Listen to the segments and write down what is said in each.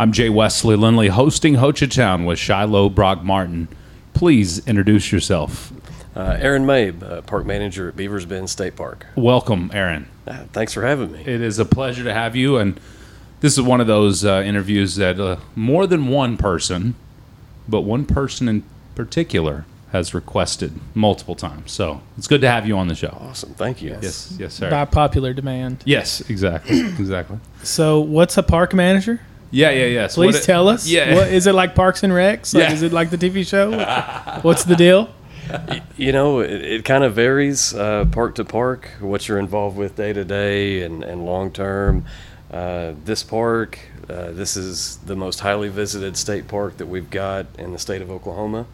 I'm Jay Wesley Lindley, hosting Hochatown with Shiloh Brock Martin. Please introduce yourself. Uh, Aaron Mabe, uh, park manager at Beavers Bend State Park. Welcome, Aaron. Uh, thanks for having me. It is a pleasure to have you. And this is one of those uh, interviews that uh, more than one person, but one person in particular, has requested multiple times. So it's good to have you on the show. Awesome, thank you. Yes, yes, sir. by popular demand. Yes, exactly, exactly. So, what's a park manager? Yeah, yeah, yeah. So Please what it- tell us. Yeah. What, is it like Parks and Recs? Like, Yeah. Is it like the TV show? What's the deal? You know, it, it kind of varies uh, park to park, what you're involved with day to day and, and long term. Uh, this park, uh, this is the most highly visited state park that we've got in the state of Oklahoma.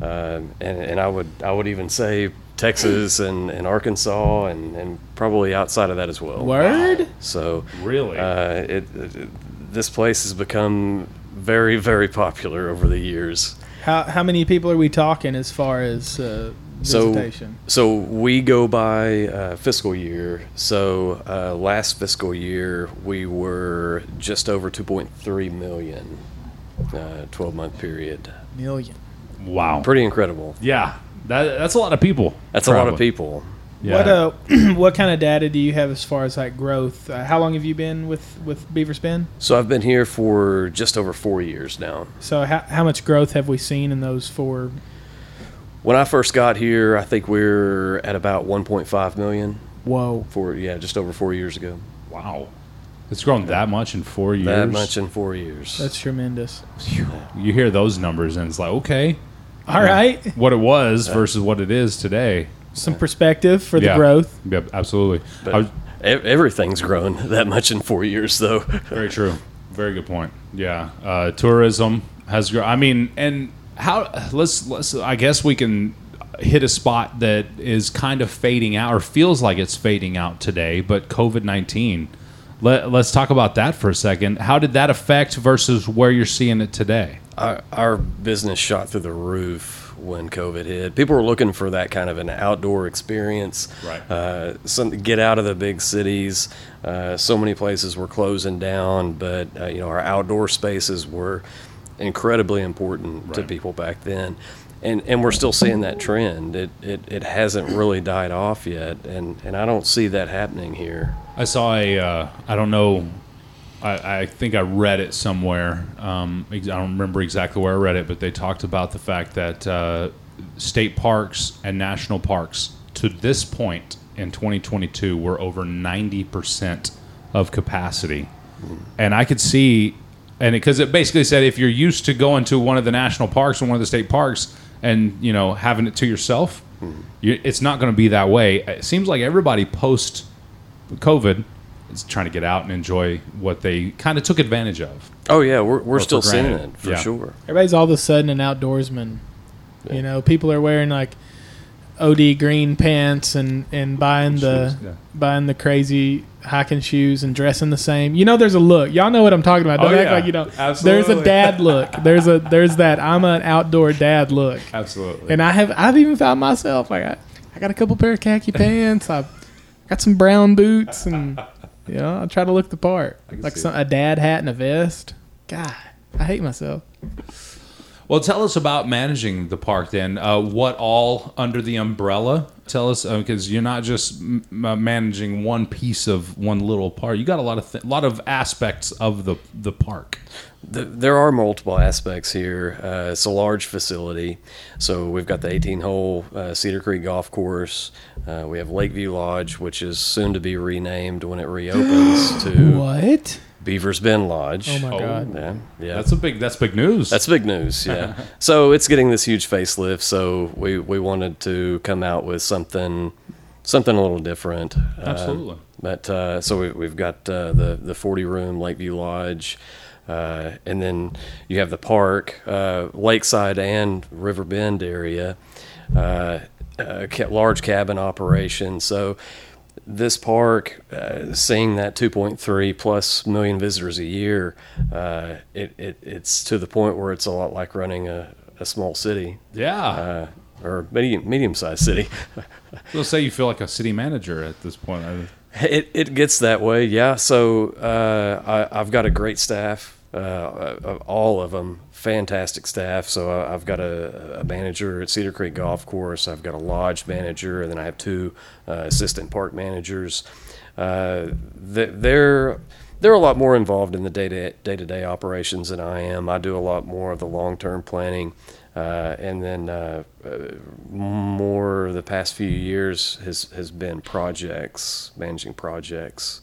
Um, and, and I would I would even say Texas and, and Arkansas and, and probably outside of that as well. Word? So Really? uh, it, it this place has become very very popular over the years. How how many people are we talking as far as uh, So, visitation? so we go by uh, fiscal year. So uh, last fiscal year we were just over 2.3 million, uh, 12 month period. Million. wow. Pretty incredible. yeah, that, that's a lot of people. That's a lot of people. Yeah. What uh, what kind of data do you have as far as like growth? Uh, how long have you been with with Beavers Bend? So I've been here for just over four years now. So how how much growth have we seen in those four? When I first got here, I think we're at about 1.5 million. Whoa. For yeah, just over four years ago. Wow. It's grown that much in four years. That much in four years. That's tremendous. You hear those numbers and it's like, okay, All right, what it was versus what it is today. Some perspective for the Yeah. growth. Yeah, absolutely. I was, everything's grown that much in four years, though. very true. Very good point. Yeah, uh, tourism has grown. I mean, and how? Let's let's. I guess we can hit a spot that is kind of fading out, or feels like it's fading out today. But COVID nineteen. Let, let's talk about that for a second. How did that affect versus where you're seeing it today? our, our business shot through the roof when COVID hit. People were looking for that kind of an outdoor experience. Right. Uh, some get out of the big cities. Uh, so many places were closing down, but uh, you know our outdoor spaces were incredibly important to people back then. And, and we're still seeing that trend. It, it, it hasn't really died off yet, and, and I don't see that happening here. I saw a. Uh, I don't know. I, I think I read it somewhere. Um, ex- I don't remember exactly where I read it, but they talked about the fact that uh, state parks and national parks to this point in 2022 were over 90 percent of capacity, and I could see, and because it, basically said if you're used to going to one of the national parks or one of the state parks and you know having it to yourself, you, it's not going to be that way. It seems like everybody post COVID trying to get out and enjoy what they kind of took advantage of. Oh yeah, we're, we're still seeing it for Yeah. sure. Everybody's all of a sudden an outdoorsman. You know, people are wearing like OD green pants and and buying the yeah. buying the crazy hiking shoes and dressing the same. You know, there's a look. Y'all know what I'm talking about. Oh, Don't act yeah. like you don't. There's a dad look. There's a there's that I'm an outdoor dad look. Absolutely. And I have I've even found myself like I, I got a couple pair of khaki pants. I got some brown boots and you know I try to look the part like some, a dad hat and a vest. God, I hate myself. well, tell us about managing the park then. Uh, what all under the umbrella? Tell us because you're not just m- m- managing one piece of one little part. You got a lot of th- lot of aspects of the the park. Th- There are multiple aspects here. Uh, it's a large facility. So we've got the 18 hole uh, Cedar Creek Golf Course. Uh, we have Lakeview Lodge, which is soon to be renamed when it reopens to What? Beavers Bend Lodge. Oh my Oh. god. Yeah, yeah. That's a big. That's big news. That's big news, yeah. so it's getting this huge facelift. So we, we wanted to come out with something something a little different. Uh, Absolutely. but uh, so we, we've got uh, the the 40 room Lakeview Lodge, uh, and then you have the park, uh, Lakeside and River Bend area, uh, uh, large cabin operation. So this park, uh, seeing that 2.3 plus million visitors a year, uh, it, it it's to the point where it's a lot like running a, a small city yeah. uh, or medium medium sized city. We'll say you feel like a city manager at this point. It, it gets that way, yeah. So uh, I, I've got a great staff uh, all of them fantastic staff. So I- I've got a, a manager at Cedar Creek Golf Course. I've got a lodge manager, and then I have two uh, assistant park managers. Uh, they're they're a lot more involved in the day to day to day operations than I am. I do a lot more of the long term planning, uh, and then uh, uh, more the past few years has has been projects, managing projects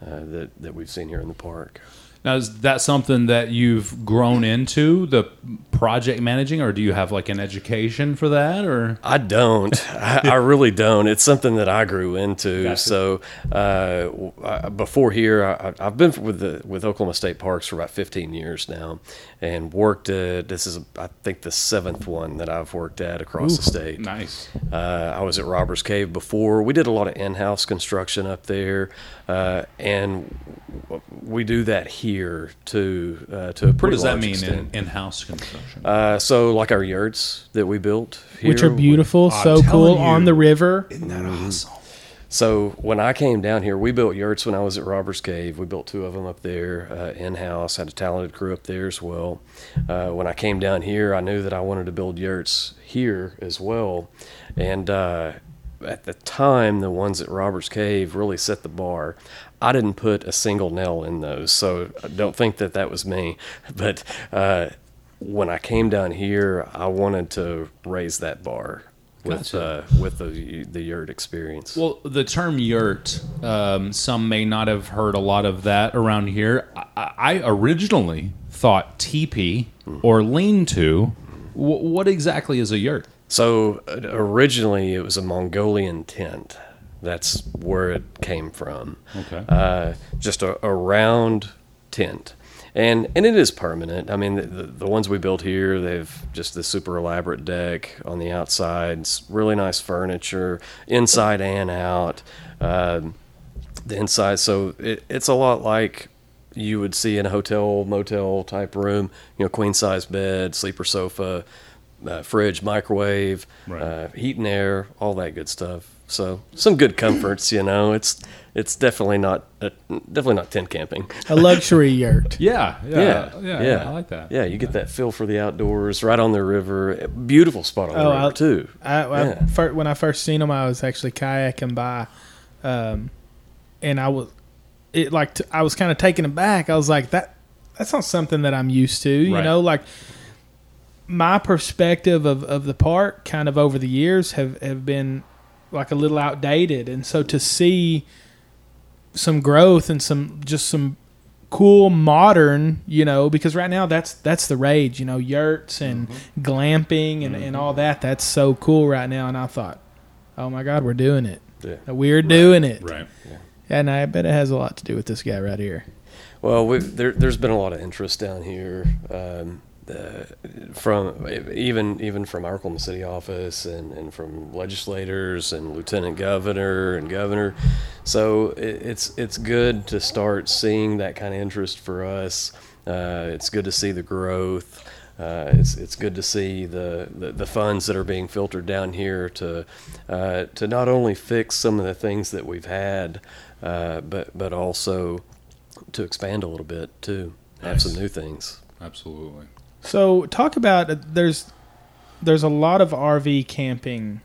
uh, that that we've seen here in the park. Now, is that something that you've grown into the project managing, or do you have like an education for that, or? I don't. I, I really don't. It's something that I grew into. Gotcha. So uh, before here, I, I've been with the with Oklahoma State Parks for about 15 years now, and worked. At, this is, I think, the seventh one that I've worked at across the state. Nice. Uh, I was at Robbers Cave before. We did a lot of in-house construction up there, uh, and we do that here too, uh, to a What pretty does that large mean in, extent. in-house construction? Uh, so, like our yurts that we built, here, which are beautiful, I'm so telling cool on you. the river. Isn't that awesome? So when I came down here, we built yurts when I was at Robbers Cave. We built two of them up there uh, in house. Had a talented crew up there as well. Uh, when I came down here, I knew that I wanted to build yurts here as well. And uh, at the time, the ones at Robbers Cave really set the bar. I didn't put a single nail in those, so I don't think that that was me. But uh, when I came down here, I wanted to raise that bar with Gotcha. uh, with the the yurt experience. Well, the term yurt, um, some may not have heard a lot of that around here. I, I originally thought teepee or lean-to. W- what exactly is a yurt? So uh, originally it was a Mongolian tent. That's where it came from. Okay. Uh, just a, a round tent. And and it is permanent. I mean, the, the, ones we built here, they've just the super elaborate deck on the outside. It's really nice furniture, inside and out. Um, the inside, so it, it's a lot like you would see in a hotel, motel type room. You know, queen size bed, sleeper sofa, uh, fridge, microwave, Right. uh, heat and air, all that good stuff. So some good comforts. You know, it's it's definitely not uh, definitely not tent camping. A luxury yurt. Yeah, Yeah, yeah, yeah. I like that. Yeah, you get that feel for the outdoors, right on the river. Beautiful spot on the Oh, river I'll- too. I, I Yeah. fir- when I first seen them, I was actually kayaking by, um, and I was it like t- I was kind of taken aback. I was like that that's not something that I'm used to. You Right. know, like my perspective of, of the park kind of over the years have, have been like a little outdated, and so to see some growth and some just some cool modern you know because right now that's that's the rage you know yurts and glamping and, and all that. That's so cool right now. And i thought oh my god we're doing it. Yeah. we're doing it. Right. Yeah. and i bet it has a lot to do with this guy right here. Well, we there, there's been a lot of interest down here. Um, uh, from even even from our Oklahoma City office and, and from legislators and lieutenant governor and governor. So it, it's it's good to start seeing that kind of interest for us. Uh, it's good to see the growth. Uh, it's it's good to see the, the, the funds that are being filtered down here to uh, to not only fix some of the things that we've had, uh, but but also to expand a little bit too. Have some new things. Absolutely. So talk about uh, there's there's a lot of rv camping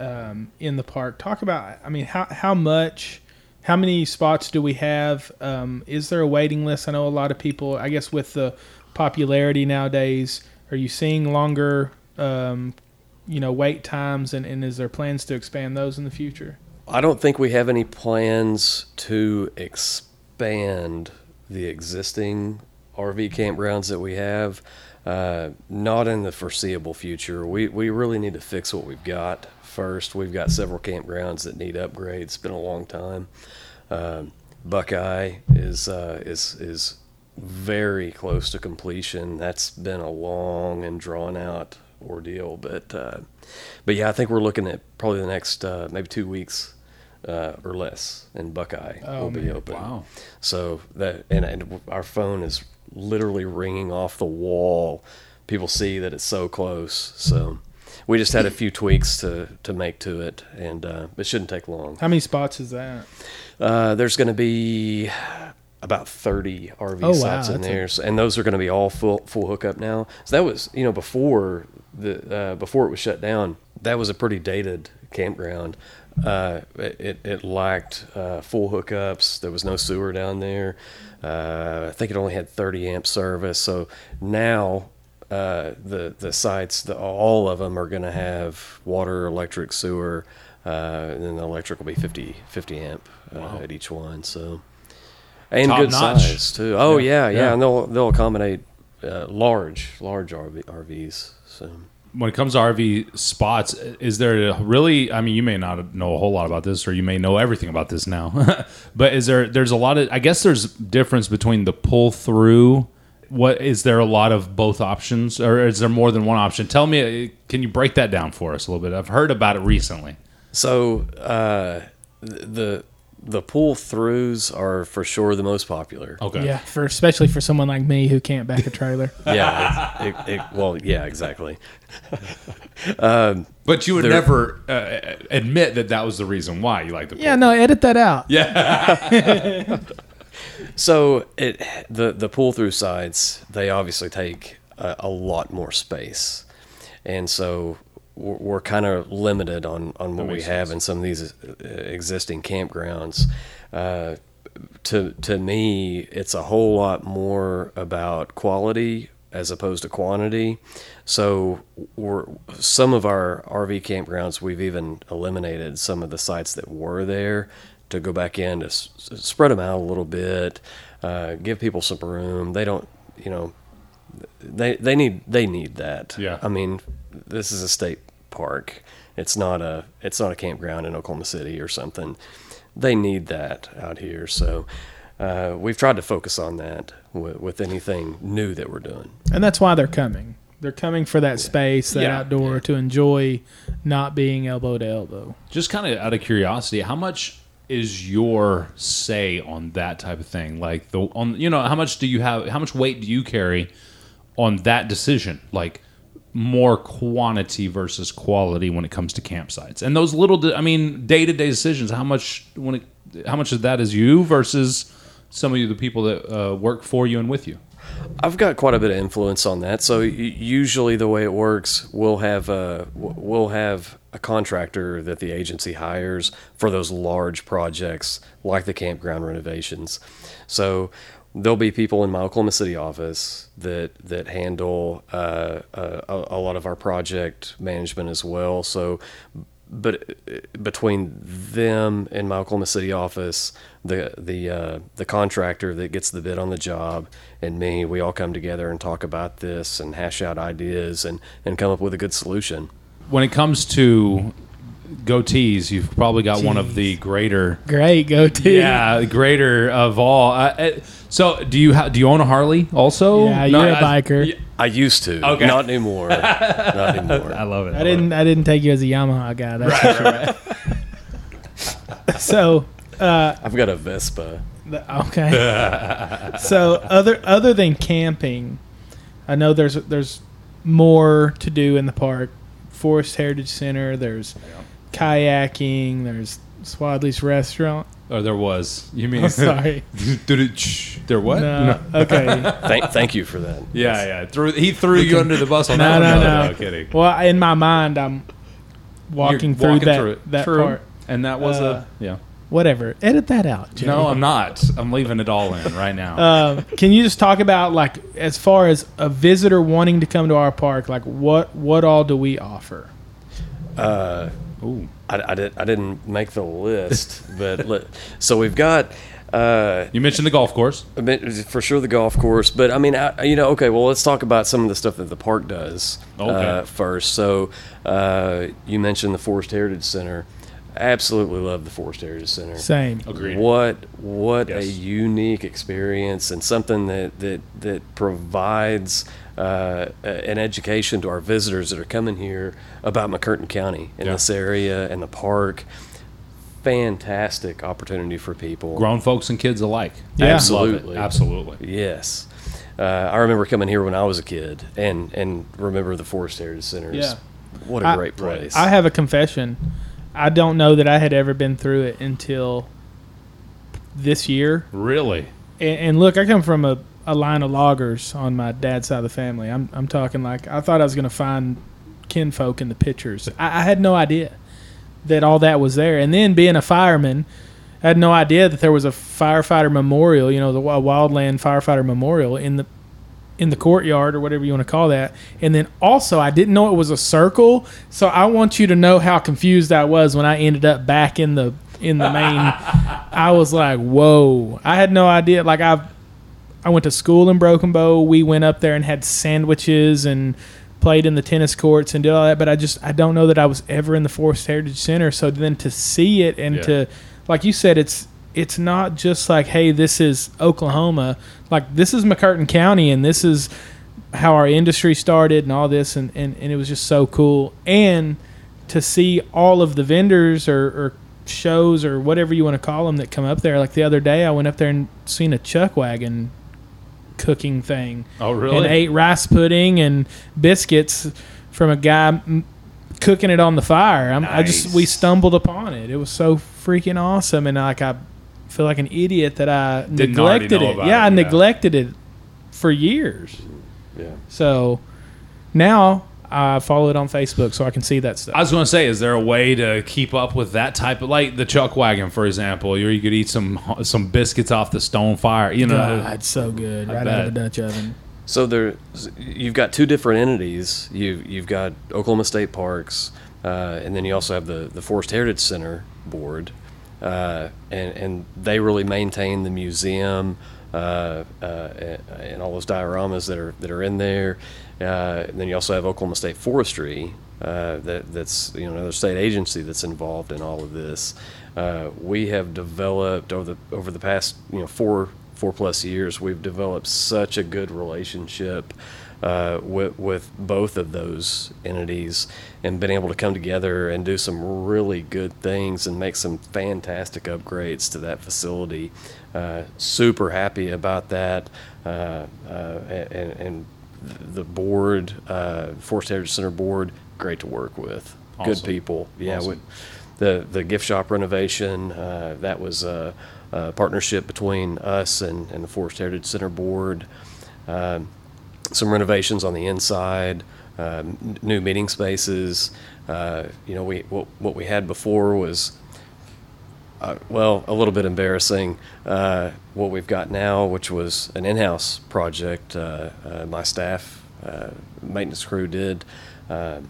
um, in the park. Talk about i mean how, how much how many spots do we have? Um, is there a waiting list? I know a lot of people i guess with the popularity nowadays are you seeing longer um, you know wait times and, and is there plans to expand those in the future? I don't think we have any plans to expand the existing RV campgrounds that we have. Uh, not in the foreseeable future. We we really need to fix what we've got first. We've got several campgrounds that need upgrades. It's been a long time. Um, Buckeye is uh, is is very close to completion. That's been a long and drawn out ordeal, but uh, but yeah, I think we're looking at probably the next uh, maybe two weeks uh, or less, and Buckeye Oh, will be man. open. Wow. So that and, and our phone is literally ringing off the wall. People see that it's so close. So we just had a few tweaks to to make to it, and uh, it shouldn't take long. how many spots is that Uh, there's going to be about 30 RV Oh, wow, sites in that's a- there, So- and those are going to be all full full hookup now. So that was you know before the uh, before it was shut down. That was a pretty dated campground. Uh, it, it lacked uh, full hookups. There was no sewer down there. Uh, I think it only had 30 amp service. So now uh, the the sites, the, all of them are going to have water, electric, sewer, uh, and then the electric will be 50, 50 amp uh, at each one. So and Top good notch. size too. Oh Yeah, yeah, yeah, and they'll they'll accommodate uh, large large RV, RVs. So when it comes to RV spots, is there really? I mean, you may not know a whole lot about this, or you may know everything about this now. but is there? There's a lot of. I guess there's difference between the pull through. What is there a lot of both options, or is there more than one option? Tell me. Can you break that down for us a little bit? I've heard about it recently. so uh, the the pull throughs are for sure the most popular. Okay. Yeah, for especially for someone like me who can't back a trailer. Yeah, it, it, it, well, yeah, exactly. But you would never uh, admit that that was the reason why you like the. yeah, no, edit that out. Yeah. So it the the pull through sites they obviously take a, a lot more space, and so we're, we're kind of limited on on what we have sense. in some of these uh, existing campgrounds. Uh, to to me, it's a whole lot more about quality as opposed to quantity. So we're some of our RV campgrounds we've even eliminated some of the sites that were there to go back in to s- spread them out a little bit, uh, give people some room. They don't, you know, they they need they need that. Yeah. I mean, this is a state park. It's not a it's not a campground in Oklahoma City or something. They need that out here. So uh, we've tried to focus on that with, with anything new that we're doing. And that's why they're coming. They're coming for that space, that Yeah. outdoor, to enjoy not being elbow to elbow. Just kind of out of curiosity, how much is your say on that type of thing? Like the on you know, how much do you have how much weight do you carry on that decision? Like more quantity versus quality when it comes to campsites. And those little di- I mean, day-to-day decisions, how much when it how much of that is you versus some of you the people that uh, work for you and with you? I've got quite a bit of influence on that. So usually the way it works, we'll have a we'll have a contractor that the agency hires for those large projects like the campground renovations. So there'll be people in my Oklahoma City office that that handle uh, a, a lot of our project management as well. So but uh, between them and my Oklahoma City office, the the uh, the contractor that gets the bid on the job, and me, we all come together and talk about this and hash out ideas and and come up with a good solution. When it comes to goatees, you've probably got one of the greater Great go to. yeah, greater of all. Uh, uh, so, do you ha- do you own a Harley also? Yeah, you're a I- biker. yeah, I used to, Okay. not anymore, not anymore. I love it. I didn't. I didn't take you as a Yamaha guy. That's for sure. so uh, I've got a Vespa. The- Okay. so other other than camping, I know there's there's more to do in the park. Forest Heritage Center. There's kayaking. There's Swadley's restaurant. Oh, there was. You mean? Oh, sorry. Did it? shh, There what? No. Okay. Thank, thank you for that. Yeah, yeah. Threw, he threw you under the bus on No, that. no, one. no. kidding. Well, in my mind, I'm walking You're through walking that through it. that True. part. And that was Uh, a yeah. Whatever. Edit that out. Jerry. No, I'm not. I'm leaving it all in right now. Um, can you just talk about like as far as a visitor wanting to come to our park, like what what all do we offer? Uh, Ooh. I, I, did, I didn't make the list, but let, so we've got. Uh, You mentioned the golf course. For sure the golf course, but I mean, I, you know, okay. Well, let's talk about some of the stuff that the park does Okay. uh, first. So, uh, you mentioned the Forest Heritage Center. Absolutely love the Forest Heritage Center. Same. Agreed. What what a unique experience and something that that that provides uh, an education to our visitors that are coming here about McCurtain County in Yeah. this area and the park. Fantastic opportunity for people. Grown folks and kids alike. Yeah. Absolutely. Absolutely. Yes. Uh, I remember coming here when I was a kid and, and remember the Forest Heritage Center. Yeah. What a I- great place. I have a confession. I don't know that I had ever been through it until this year, Really. and, and look, I come from a, a line of loggers on my dad's side of the family. I'm I'm talking like I thought I was gonna find kinfolk in the pictures. I, I had no idea that all that was there. And then being a fireman, I had no idea that there was a firefighter memorial. You know, the Wi- Wildland Firefighter Memorial in the in the courtyard or whatever you want to call that. And then also, I didn't know it was a circle. So I want you to know how confused I was when I ended up back in the in the main. I was like, "Whoa!" I had no idea. Like I, I went to school in Broken Bow. We went up there and had sandwiches and played in the tennis courts and did all that. But I just I don't know that I was ever in the Forest Heritage Center. So then to see it and Yeah. to, like you said, it's it's not just like, hey, this is Oklahoma. Like this is McCurtain County, and this is how our industry started and all this, and, and, and it was just so cool. And to see all of the vendors or, or shows or whatever you want to call them that come up there. Like the other day, I went up there and seen a chuck wagon cooking thing Oh, really? and ate rice pudding and biscuits from a guy m- cooking it on the fire. I'm, I just we stumbled upon it. It was so freaking awesome, and like I feel like an idiot that I Didn't neglected it. Yeah, it, I neglected it for years. Yeah. So now I follow it on Facebook so I can see that stuff. I was going to say, is there a way to keep up with that type of like the chuck wagon, for example? You you could eat some some biscuits off the stone fire. You know, God, it's so good I right out of the. Dutch oven. So there, you've got two different entities. You you've got Oklahoma State Parks, uh, and then you also have the the Forest Heritage Center board, uh, and and they really maintain the museum uh, uh, and, and all those dioramas that are that are in there. Uh, and then you also have Oklahoma State Forestry, uh, that that's you know another state agency that's involved in all of this. Uh, we have developed over the over the past you know four four plus years, we've developed such a good relationship uh, with with both of those entities, and been able to come together and do some really good things and make some fantastic upgrades to that facility. Uh, super happy about that, and, and the board, uh, Forest Heritage Center board, great to work with. Good people. Yeah, Awesome. we, the the gift shop renovation uh, that was a, a partnership between us and, and the Forest Heritage Center board. Um, some renovations on the inside, um, new meeting spaces. Uh, you know, we what, what we had before was uh, well, a little bit embarrassing. Uh, what we've got now, which was an in-house project, uh, uh, my staff, uh, maintenance crew did. Uh,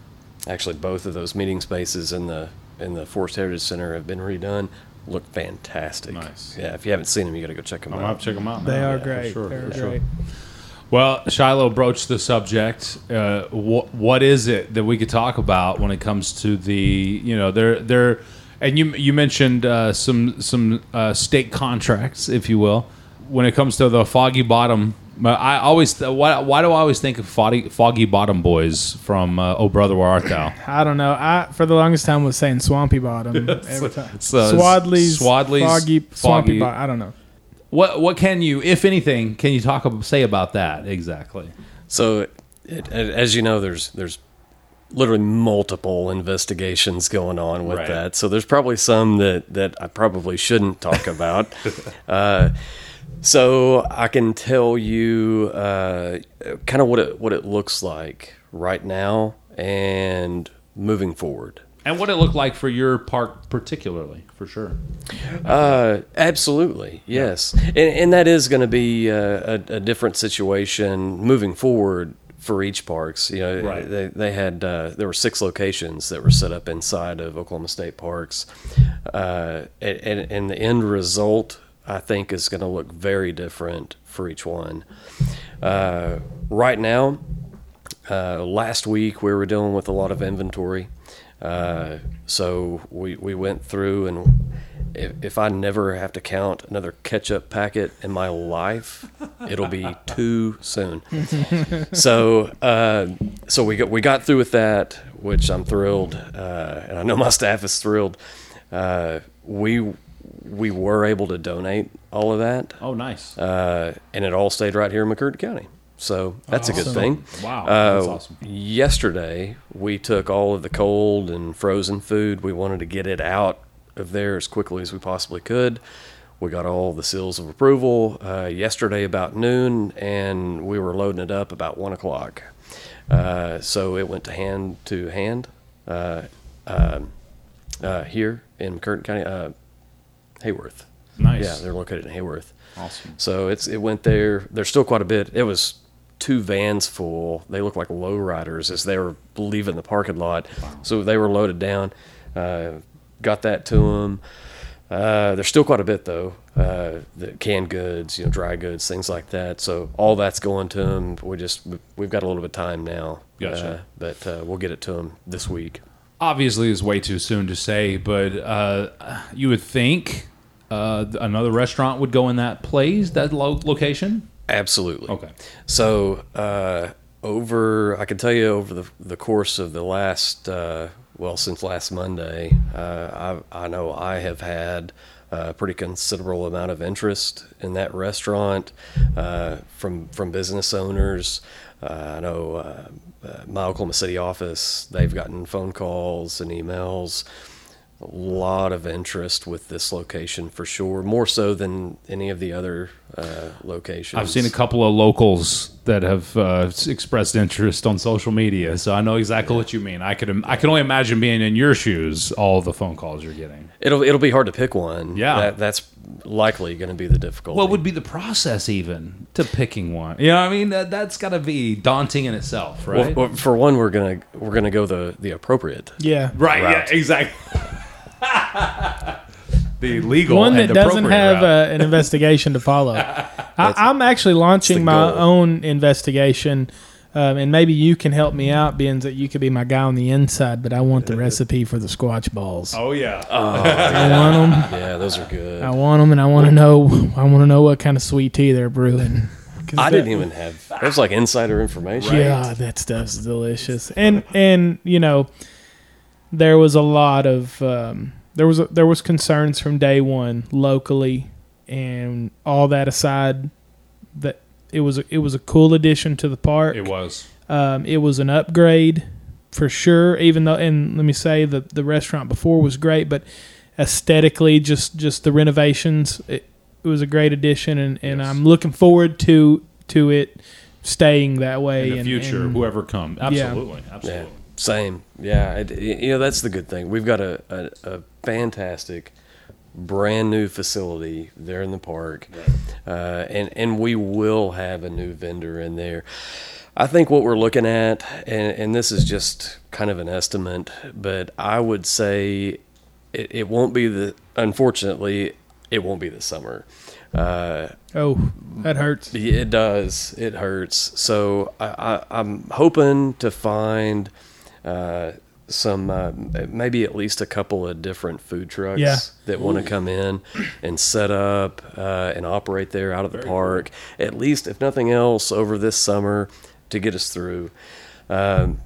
actually, both of those meeting spaces in the in the Forest Heritage Center have been redone. Look fantastic. Nice. Yeah, if you haven't seen them, you got to go check them I'm gonna out. have to check them out. They are Yeah, great. sure, They're for sure. great. Well, Shiloh broached the subject. Uh, what what is it that we could talk about when it comes to the you know they're they're and you you mentioned uh, some some uh, state contracts, if you will, when it comes to the Foggy Bottom. uh, I always why why do I always think of Foggy, Foggy Bottom Boys from uh, Oh Brother Where Art Thou? I don't know. I for the longest time was saying Swampy Bottom every time. So it's Swadley's, Swadley's, Foggy, Swampy Bottom. I don't know. What what can you, if anything, can you talk say about that exactly? So, it, as you know, there's there's literally multiple investigations going on with Right. that. So there's probably some that that I probably shouldn't talk about. uh, so I can tell you uh, kind of what it what it looks like right now and moving forward. And what it looked like for your park, particularly, for sure. Uh, absolutely, yes, and, and that is going to be uh, a, a different situation moving forward for each parks. You know, Right. they they had uh, there were six locations that were set up inside of Oklahoma State Parks, uh, and, and the end result I think is going to look very different for each one. Uh, right now, uh, last week we were dealing with a lot of inventory. Uh, so we, we went through and if, if I never have to count another ketchup packet in my life, it'll be too soon. so uh, so we got we got through with that, which I'm thrilled, uh, and I know my staff is thrilled. Uh, we we were able to donate all of that, Oh, nice. uh, and it all stayed right here in McCurtain County. So that's a good thing. Wow, Uh, that's awesome. Yesterday, we took all of the cold and frozen food. We wanted to get it out of there as quickly as we possibly could. We got all the seals of approval uh, yesterday about noon, and we were loading it up about one o'clock. Uh, so it went to hand to hand uh, um, uh, here in McCurtain County, uh, Haworth. Nice. Yeah, they're located in Haworth. Awesome. So it's it went there. There's still quite a bit. It was two vans full. They look like lowriders as they were leaving the parking lot. So they were loaded down. Uh, got that to them. Uh, there's still quite a bit though. Uh, the canned goods, you know, dry goods, things like that. So all that's going to them. We just we've got a little bit of time now. Gotcha. Uh, but uh, we'll get it to them this week. Obviously, it's way too soon to say, but uh, you would think uh, another restaurant would go in that place, that lo- location. Absolutely. Okay. So uh, over, I can tell you over the the course of the last, uh, well, since last Monday, uh, I I know I have had a pretty considerable amount of interest in that restaurant uh, from from business owners. Uh, I know uh, uh, my Oklahoma City office; they've gotten phone calls and emails a lot of interest with this location for sure, more so than any of the other uh, locations. I've seen a couple of locals that have uh, expressed interest on social media, so I know exactly what you mean. I could I can only imagine being in your shoes, all the phone calls you're getting. It'll it'll be hard to pick one. Yeah. that, that's likely going to be the difficulty. What would be the process even to picking one? You know, what I mean, that, that's got to be daunting in itself, right? well, for one, we're gonna we're gonna go the the appropriate. Yeah. right. route. Yeah. Exactly. the legal One and that doesn't have uh, an investigation to follow. I, I'm actually launching my goal. own investigation, um, and maybe you can help me out, being that you could be my guy on the inside. But I want the recipe for the squatch balls. Oh yeah. I want them. Yeah, those are good. I want them, and I want to know. I want to know what kind of sweet tea they're brewing. I that- didn't even have. That was like insider information. Yeah, that stuff's delicious. And and you know, there was a lot of um, there was a, there was concerns from day one locally, and all that aside, that it was a, it was a cool addition to the park. It was. Um, it was an upgrade for sure. Even though, and let me say the the restaurant before was great, but aesthetically, just just the renovations, it, it was a great addition, and, and Yes. I'm looking forward to to it staying that way In the and- future, and- whoever comes, absolutely, absolutely. Yeah, same. Yeah, it, you know that's the good thing. We've got a, a, a fantastic, brand new facility there in the park, uh, and and we will have a new vendor in there. I think what we're looking at, and, and this is just kind of an estimate, but I would say it, it won't be the. Unfortunately, it won't be the summer. Uh, Oh, that hurts. It does. It hurts. So I, I, I'm hoping to find uh, some, uh, maybe at least a couple of different food trucks Yeah. that want to come in and set up uh, and operate there out of the park. At least, if nothing else, over this summer to get us through. Um,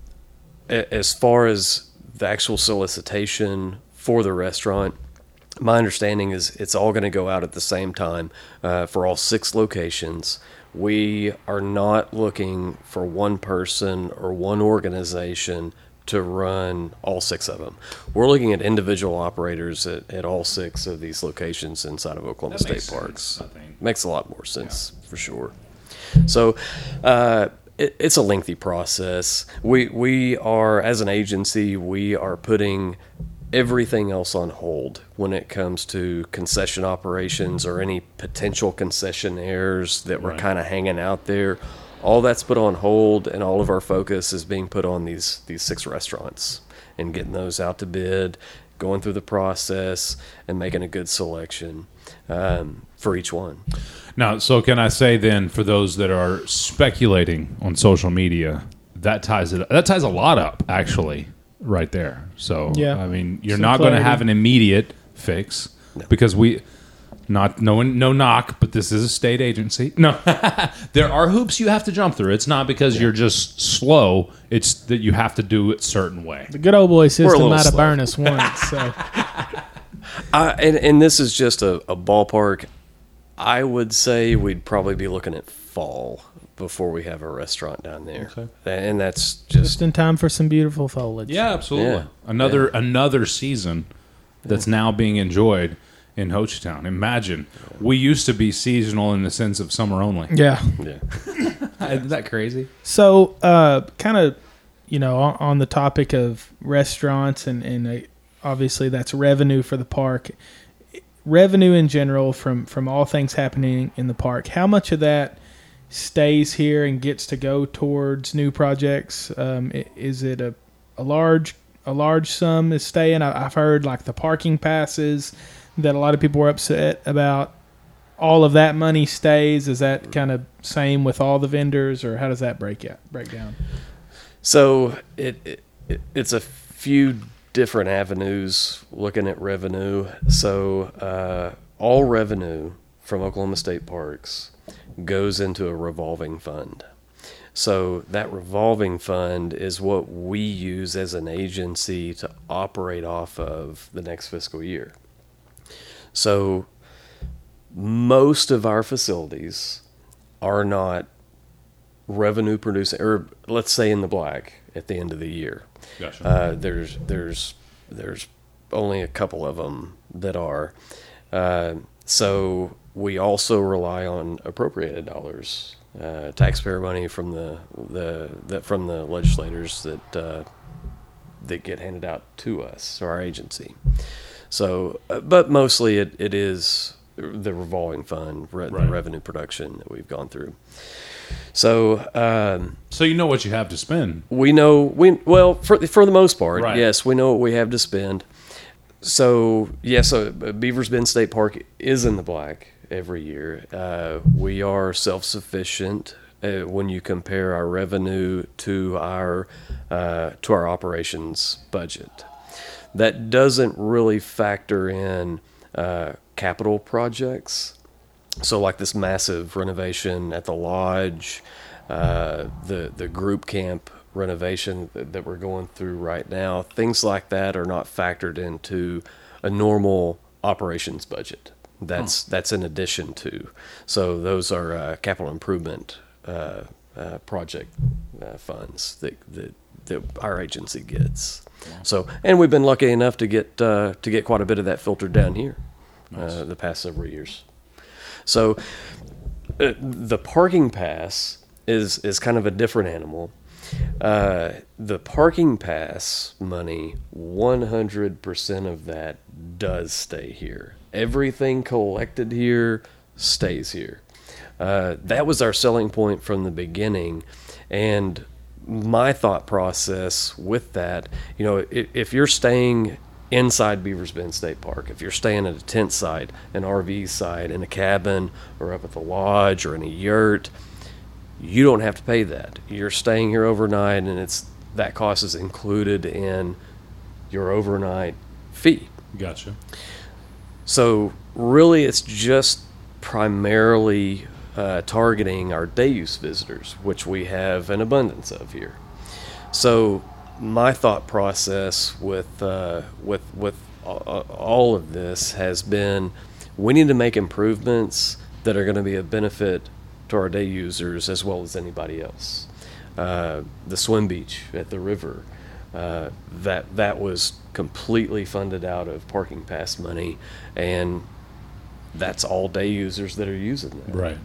as far as the actual solicitation for the restaurant, my understanding is it's all going to go out at the same time uh, for all six locations. We are not looking for one person or one organization to run all six of them. We're looking at individual operators at, at all six of these locations inside of Oklahoma State Parks. sense, I think. Makes a lot more sense for sure. So, uh, it, it's a lengthy process. We we are as an agency we are putting everything else on hold when it comes to concession operations or any potential concessionaires that were Right. kind of hanging out there. All that's put on hold, and all of our focus is being put on these these six restaurants and getting those out to bid, going through the process, and making a good selection um, for each one. Now, so can I say then, for those that are speculating on social media, that ties it. That ties a lot up, actually, right there. So, Yeah. I mean, you're Some not going to have an immediate fix because we, not no one, no knock, but this is a state agency. No, there are hoops you have to jump through. It's not because you're just slow. It's that you have to do it certain way. The good old boy system little might have slow. burned us once. So I, and, and this is just a, a ballpark. I would say we'd probably be looking at fall before we have a restaurant down there, Okay. and that's just just in time for some beautiful foliage. Yeah, absolutely. Yeah. Another another season that's now being enjoyed, in Hochatown. Imagine we used to be seasonal in the sense of summer only. Yeah. Yeah. Isn't that crazy? So, uh, kind of, you know, on, on the topic of restaurants and and uh, obviously that's revenue for the park. Revenue in general from from all things happening in the park. How much of that stays here and gets to go towards new projects? Um, is it a a large a large sum is staying? I, I've heard like the parking passes that a lot of people were upset about. All of that money stays. Is that kind of same with all the vendors, or how does that break out break down? So it, it, it it's a few different avenues looking at revenue. So uh, all revenue from Oklahoma State Parks goes into a revolving fund. So that revolving fund is what we use as an agency to operate off of the next fiscal year. So most of our facilities are not revenue producing, or let's say in the black at the end of the year. Gotcha. Uh, there's there's there's only a couple of them that are. Uh, so we also rely on appropriated dollars, uh, taxpayer money from the the, the from the legislators that uh, that get handed out to us or our agency. So, uh, but mostly it, it is the revolving fund, re- Right. the revenue production that we've gone through. So, um, so you know what you have to spend. we know we well for for the most part, Right. yes, we know what we have to spend. So yes, so Beavers Bend State Park is in the black every year. Uh, we are self sufficient uh, when you compare our revenue to our uh, to our operations budget. That doesn't really factor in uh, capital projects. So like this massive renovation at the lodge, uh, the the group camp renovation that, that we're going through right now, things like that are not factored into a normal operations budget. That's that's in addition to. So those are uh, capital improvement uh, uh, project uh, funds that, that that our agency gets. So and we've been lucky enough to get uh, to get quite a bit of that filtered down here uh, the past several years. So uh, the parking pass is is kind of a different animal. Uh, the parking pass money, 100% of that does stay here. Everything collected here stays here. Uh, that was our selling point from the beginning. And my thought process with that, you know, if, if you're staying inside Beavers Bend State Park, if you're staying at a tent site, an RV site, in a cabin, or up at the lodge, or in a yurt, you don't have to pay that. You're staying here overnight, and it's that cost is included in your overnight fee. Gotcha. So really, it's just primarily uh, targeting our day use visitors, which we have an abundance of here. So my thought process with uh, with with all of this has been, we need to make improvements that are going to be a benefit to our day users as well as anybody else. Uh, the swim beach at the river, uh, that that was completely funded out of parking pass money, and that's all day users that are using that Right.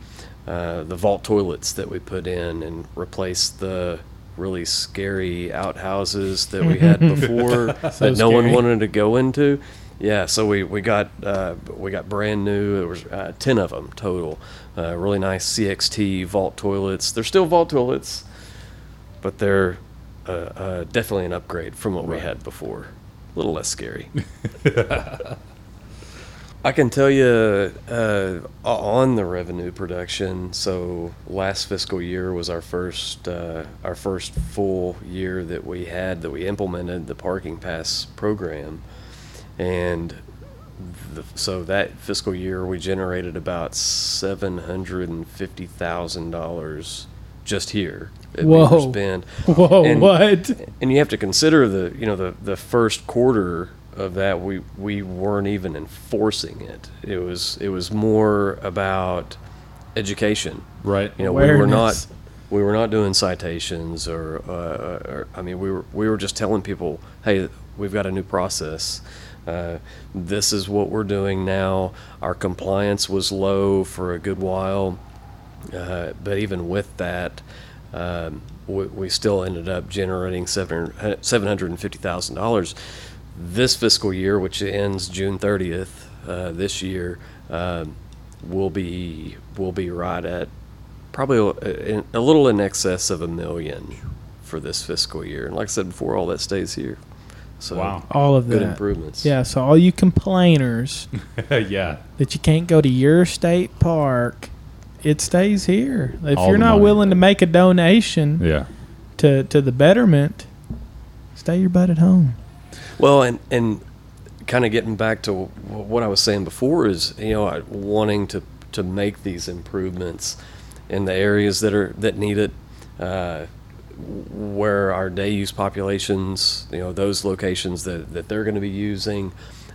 Uh, the vault toilets that we put in and replaced the really scary outhouses that we had before that no one wanted to go into. Yeah, so we we got uh, we got brand new. There was uh, ten of them total. Uh, really nice CXT vault toilets. They're still vault toilets, but they're uh, uh, definitely an upgrade from what we had before. A little less scary. I can tell you uh, on the revenue production. So last fiscal year was our first uh, our first full year that we had that we implemented the parking pass program, and the, so that fiscal year we generated about seven hundred and fifty thousand dollars just here at Whoa. Whoa, And- what? and you have to consider the you know the the first quarter of that we we weren't even enforcing it it was it was more about education Right. you know we were not we were not doing citations or, uh, or i mean we were we were just telling people hey we've got a new process Uh, this is what we're doing now. Our compliance was low for a good while, uh, but even with that, um, we, we still ended up generating seven seven hundred and fifty thousand dollars this fiscal year, which ends June thirtieth uh, this year. Um, will be will be right at probably a, a little in excess of a million for this fiscal year. And like I said before, all that stays here. So Wow. All of that. good improvements. Yeah, so all you complainers yeah. that you can't go to your state park, it stays here. If All you're not money. willing to make a donation Yeah. to, to the betterment, stay your butt at home. Well, and and kind of getting back to what I was saying before is you know wanting to to make these improvements in the areas that are that need it. Uh, where our day use populations, you know, those locations that, that they're going to be using,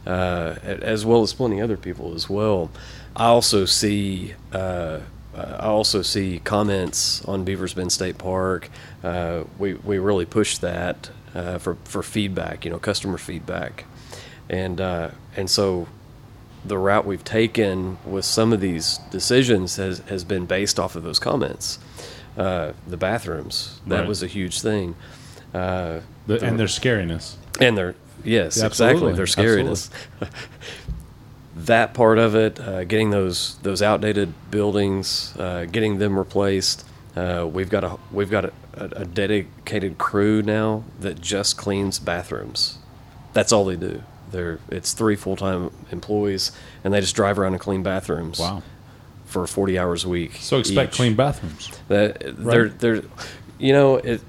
uh, as well as plenty other people as well. I also see uh, I also see comments on Beavers Bend State Park. Uh, we we really push that uh, for for feedback, you know, customer feedback, and uh, and so the route we've taken with some of these decisions has, has been based off of those comments. Uh, the bathrooms, that Right. was a huge thing. Uh, The, and their scariness. and their, yes, Yeah, exactly, their scariness. that part of it, uh, getting those, those outdated buildings, uh, getting them replaced. Uh, we've got a, we've got a, a, dedicated crew now that just cleans bathrooms. That's all they do. They're, it's three full-time employees and they just drive around and clean bathrooms Wow. for 40 hours a week. So expect each. clean bathrooms. That they're they're, you know, it,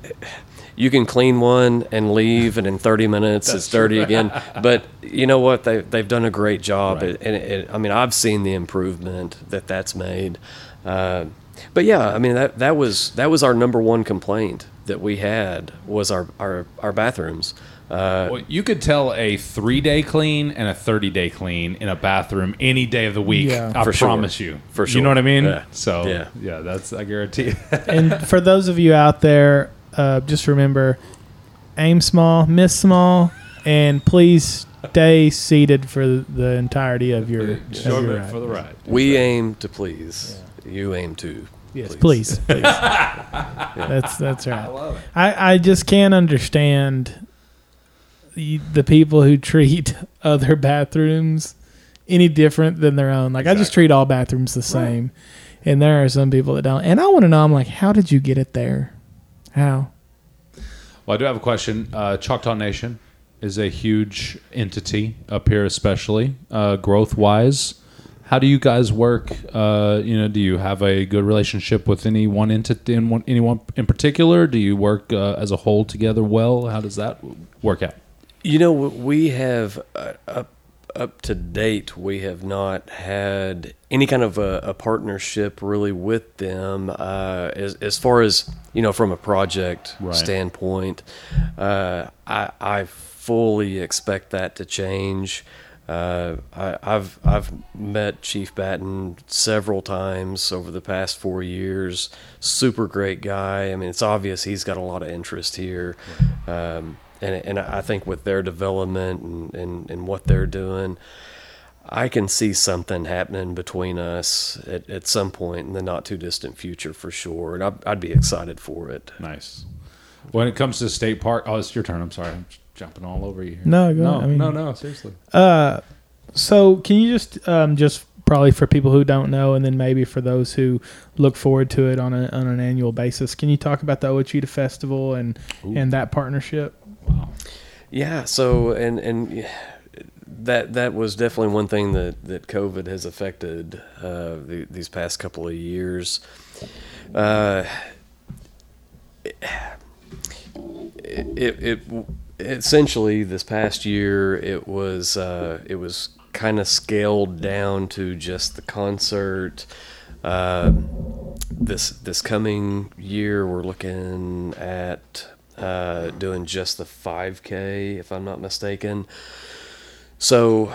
you can clean one and leave, and in 30 minutes it's dirty again. But you know what? They they've done a great job, Right. and it, I mean, I've seen the improvement that that's made. Uh, but yeah, I mean that that was that was our number one complaint that we had was our our, our bathrooms. Uh, Well, you could tell a three day clean and a 30 day clean in a bathroom any day of the week. Yeah. I For sure. promise you. For sure. You know what I mean? Yeah. So, Yeah. yeah. that's, I guarantee. and for those of you out there, uh, just remember aim small, miss small, and please stay seated for the entirety of your, of your Enjoyment for the ride. we aim to please. You aim to. Yes, please. please. That's that's right. I, I just can't understand the, the people who treat other bathrooms any different than their own. Like I just treat all bathrooms the same, and there are some people that don't. And I want to know. I'm like, how did you get it there? How? Well, I do have a question. Uh, Choctaw Nation is a huge entity up here, especially uh, growth wise. How do you guys work? Uh, you know, do you have a good relationship with any one entity, in one, anyone in particular? Do you work uh, as a whole together well? How does that work out? You know, we have uh, up up to date, we have not had any kind of a, a partnership really with them uh, as as far as you know from a project Right. standpoint. Uh, I I fully expect that to change. Uh, I, I've I've met Chief Batton several times over the past four years. Super great guy. I mean, it's obvious he's got a lot of interest here, um, and and I think with their development and, and, and what they're doing, I can see something happening between us at, at some point in the not too distant future for sure, and I'd, I'd be excited for it. Nice. When it comes to state park, oh, it's your turn. I'm sorry, jumping all over you. Here. No, go no. I mean- no, no. Seriously. Uh, so can you just um, just probably for people who don't know, and then maybe for those who look forward to it on a on an annual basis, can you talk about the Owa Chito Festival and Ooh. and that partnership? Wow. Yeah. So and and yeah, that that was definitely one thing that that COVID has affected uh, the, these past couple of years. Uh, it, it, it essentially this past year it was uh, it was kind of scaled down to just the concert. Uh, this this coming year, we're looking at uh, doing just the 5K, if I'm not mistaken. So,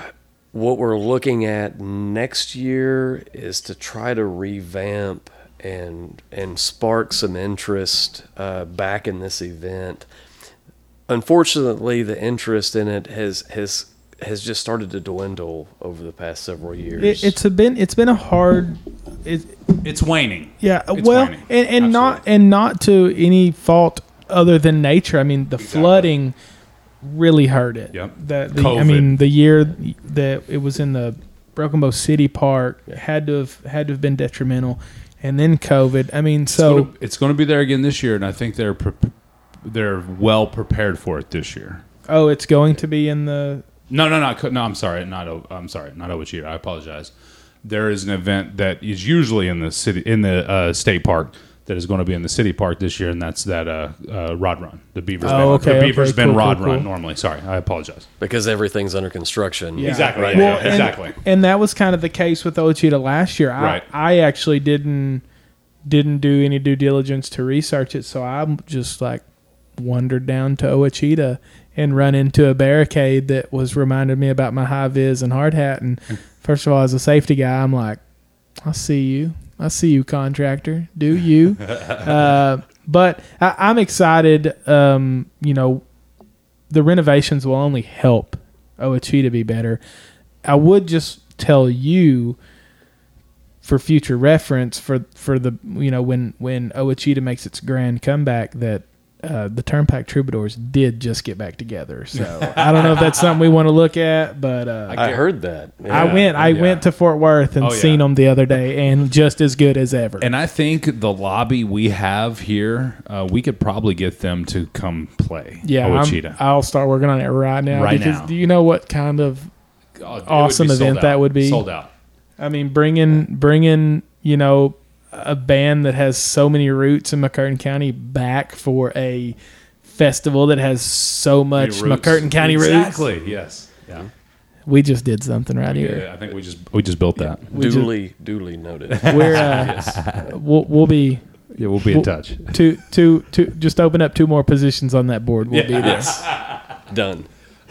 what we're looking at next year is to try to revamp and and spark some interest uh, back in this event. Unfortunately, the interest in it has has has just started to dwindle over the past several years. It, it's a been it's been a hard. It, It's waning. yeah, It's well, waning. and, and not and not to any fault other than nature. I mean, the Exactly. flooding really hurt it. Yep. The, the, I mean, the year that it was in the Broken Bow City Park had to have had to have been detrimental, and then COVID. I mean, It's so gonna- it's going to be there again this year, and I think they're pre- they're well prepared for it this year. oh, it's going to be in the No, no, no, no. I'm sorry, not. O- I'm sorry, not Owa Chito. I apologize. There is an event that is usually in the city in the uh, state park that is going to be in the city park this year, and that's that uh, uh, rod run, the Beavers. Oh, Bend, okay, the Beavers okay, Bend cool, rod cool, run. cool. Normally, sorry, I apologize. because everything's under construction. Yeah. Exactly, Right yeah, now. and- exactly. And, that was kind of the case with Owa Chito last year. I, Right. I actually didn't didn't do any due diligence to research it, so I'm just like wandered down to Owa Chito and run into a barricade that was reminded me about my high vis and hard hat. And first of all, as a safety guy, I'm like, I see you. I see you, contractor. Do you? uh, but I, I'm excited. Um, you know, the renovations will only help Owa Chito be better. I would just tell you for future reference for for the you know when when Owa Chito makes its grand comeback that uh, the Turnpike Troubadours did just get back together. So I don't know if that's something we want to look at, but uh, I heard that. I went I yeah. went to Fort Worth and Oh, yeah. seen them the other day, and just as good as ever. And I think the lobby we have here, uh, we could probably get them to come play. yeah, I'm- Owa Chito. I'll start working on it right now. Right because now. do you know what kind of it would awesome event out. that would be. Sold out. I mean, bringing bringing you know a band that has so many roots in McCurtain County back for a festival that has so much Your. McCurtain County roots. Exactly. Yes. Yeah. We just did something right here. Yeah, I think we just we just built that. We just- duly, duly noted. We're uh, we'll, we'll be Yeah, we'll be in Well- touch. two two two. Just open up two more positions on that board. We'll be there. Done.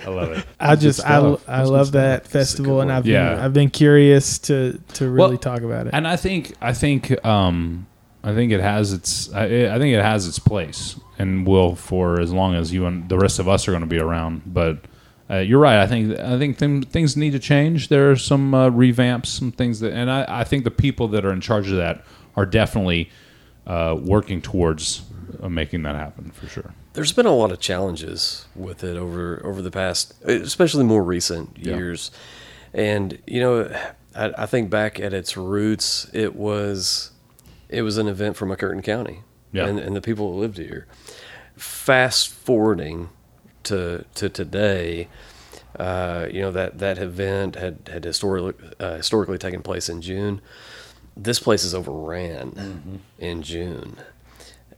I love it. I just I. I love that That's festival, and. I've been, Yeah. I've been curious to to really Well, talk about it. And I think I think um, I think it has its I, I think it has its place and will for as long as you and the rest of us are going to be around. But uh, you're right. I think I think thim- things need to change. There are some uh, revamps, some things that, and I, I think the people that are in charge of that are definitely uh, working towards uh, making that happen for sure. There's been a lot of challenges with it over over the past, especially more recent Yeah. years. And you know, I, I think back at its roots, it was it was an event from McCurtain County Yeah. and, and the people that lived here. Fast forwarding to to today, uh, you know that that event had had historically uh, historically taken place in June. This place is overran in June.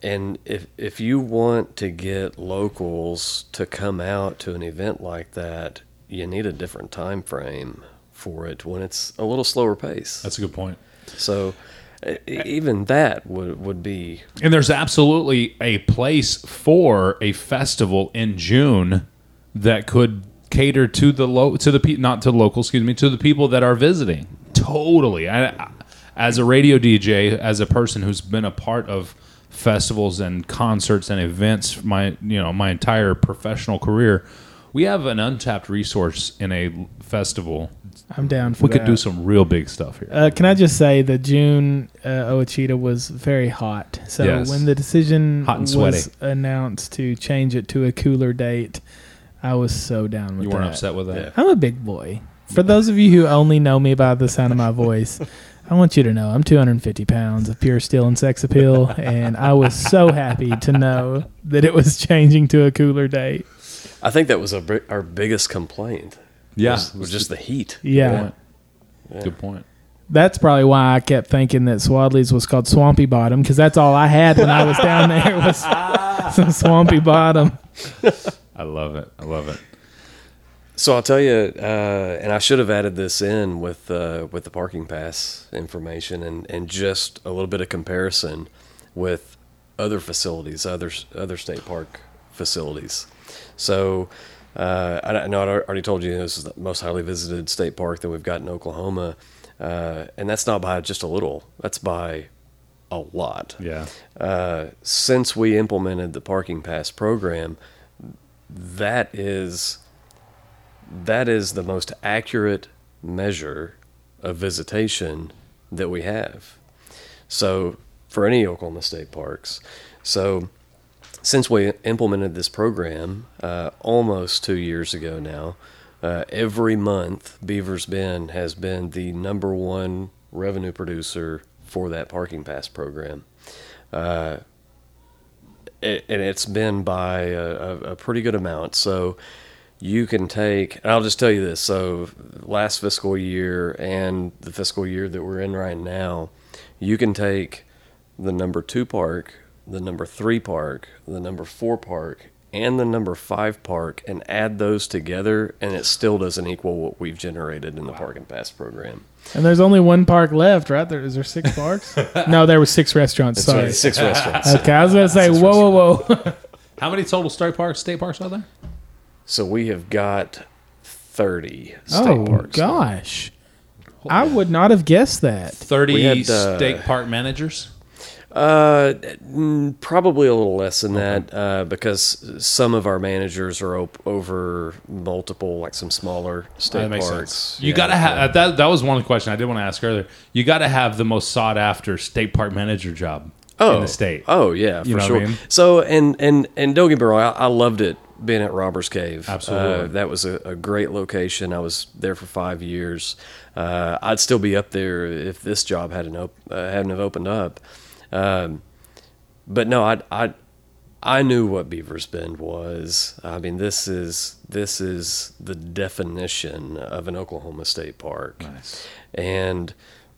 And if if you want to get locals to come out to an event like that, you need a different time frame for it when it's a little slower pace. That's a good point. So even that would would be And there's absolutely a place for a festival in June that could cater to the low to the pe- not to the local, excuse me, to the people that are visiting. Totally. I, I- as a radio DJ, as a person who's been a part of festivals and concerts and events my you know my entire professional career, we have an untapped resource in a festival. I'm down for We could do some real big stuff here. Uh, can I just say that June uh, Owa Chito was very hot. So Yes. when the decision Hot and was sweaty. announced to change it to a cooler date, I was so down with you weren't that. upset with that? Yeah. I'm a big boy. For those of you who only know me by the sound of my voice, I want you to know I'm 250 pounds of pure steel and sex appeal, and I was so happy to know that it was changing to a cooler date. I think that was our, our biggest complaint. Yeah. was, was just the heat. Yeah. Good point. That's probably why I kept thinking that Swadley's was called Swampy Bottom because that's all I had when I was down there was some Swampy Bottom. I love it. I love it. So I'll tell you, uh, and I should have added this in with uh, with the parking pass information and, and just a little bit of comparison with other facilities, other other state park facilities. So uh, I, know I already told you this is the most highly visited state park that we've got in Oklahoma, uh, and that's not by just a little. That's by a lot. Yeah. Uh, since we implemented the parking pass program, that is that is the most accurate measure of visitation that we have. So for any Oklahoma State parks, so since we implemented this program uh, almost two years ago now, uh, every month Beavers Bend has been the number one revenue producer for that parking pass program. Uh, it, and it's been by a, a, pretty good amount. So you can take, I'll just tell you this. So last fiscal year and the fiscal year that we're in right now, you can take the number two park, the number three park, the number four park, and the number five park and add those together, and it still doesn't equal what we've generated in the Park and Pass program. And there's only one park left, right? There is there six parks? no, there were six restaurants. That's Sorry, right, six restaurants. Okay, I was gonna say, whoa, whoa, whoa. How many total state parks, state parks are there? So we have got thirty state oh parks. now. gosh, I would not have guessed that. Thirty had, uh, state park managers. Uh, probably a little less than that, uh, because some of our managers are op- over multiple, like some smaller state That makes parks. sense. You Yeah, got to have yeah. that. That was one question I did want to ask earlier. You got to have the most sought after state park manager job in the state. Oh yeah, for You know what I sure. mean? So and and and don't get me wrong, I, I loved it being at Robbers Cave. Absolutely. uh, that was a, a great location. I was there for five years. Uh, I'd still be up there if this job hadn't op- uh, hadn't have opened up. Um, but no, I I I knew what Beavers Bend was. I mean, this is this is the definition of an Oklahoma State park Nice. and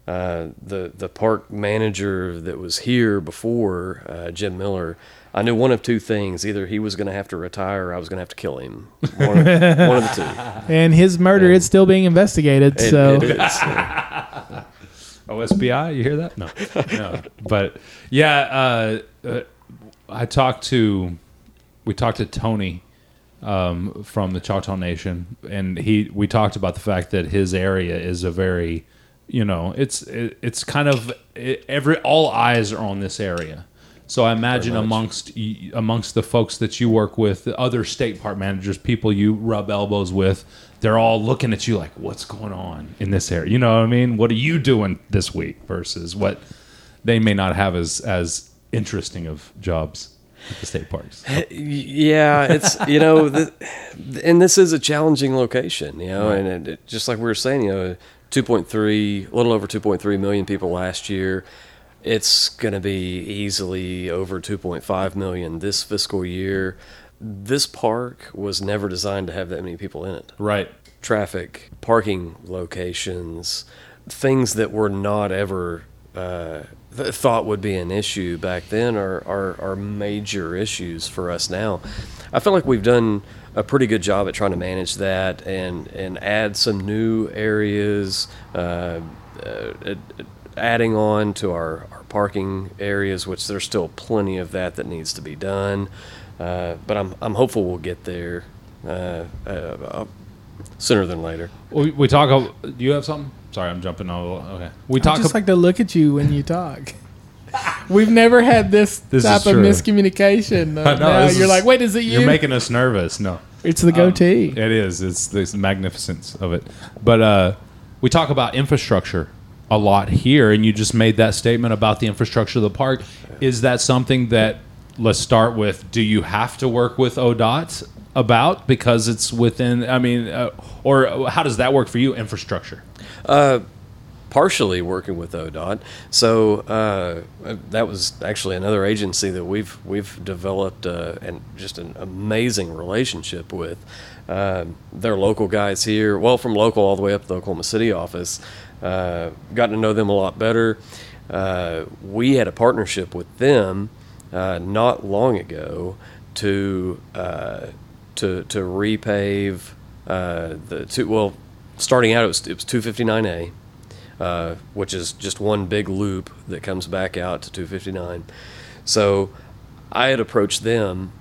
uh, the the park manager that was here before uh, Jim Miller, I knew one of two things: either he was going to have to retire, or I was going to have to kill him. One of, one of the two. And his murder is still being investigated. It- so it is. yeah. OSBI, you hear that? No, no. But yeah, uh, uh, I talked to, we talked to Tony um, from the Choctaw Nation, and he we talked about the fact that his area is a very, you know, it's it, it's kind of it, every all eyes are on this area. So I imagine amongst amongst the folks that you work with, the other state park managers, people you rub elbows with, they're all looking at you like, "What's going on in this area?" You know what I mean? What are you doing this week versus what they may not have as as interesting of jobs at the state parks. yeah, it's you know, the, and this is a challenging location, you know, and it, just like we were saying, you know, two point three, a little over two point three million people last year. It's going to be easily over two point five million this fiscal year. This park was never designed to have that many people in it. Right. Traffic, parking locations, things that were not ever uh, th- thought would be an issue back then are, are, are major issues for us now. I feel like we've done a pretty good job at trying to manage that and, and add some new areas, uh, uh, adding on to our, our parking areas, which there's still plenty of that that needs to be done. Uh, but I'm, I'm hopeful we'll get there uh, uh, uh, sooner than later. We, we talk. ab- Do you have something? Sorry, I'm jumping. All, okay. We I talk. just ab- like to look at you when you talk. We've never had this, This type of true. miscommunication. Uh, No, this you're is- like, wait, is it you? You're making us nervous. No. it's the goatee. It is. It's the magnificence of it. But uh, we talk about infrastructure a lot here, and you just made that statement about the infrastructure of the park. Is that something that let's start with? Do you have to work with ODOT about because it's within? I mean, uh, or how does that work for you? Infrastructure. partially working with ODOT. So uh, that was actually another agency that we've we've developed uh, and just an amazing relationship with. Um they're local guys here, well, from local all the way up to the Oklahoma City office. Uh, gotten to know them a lot better. Uh, we had a partnership with them uh, not long ago to uh, to to repave uh, the two. Well, starting out it was it was 259A uh, which is just one big loop that comes back out to 259. So I had approached them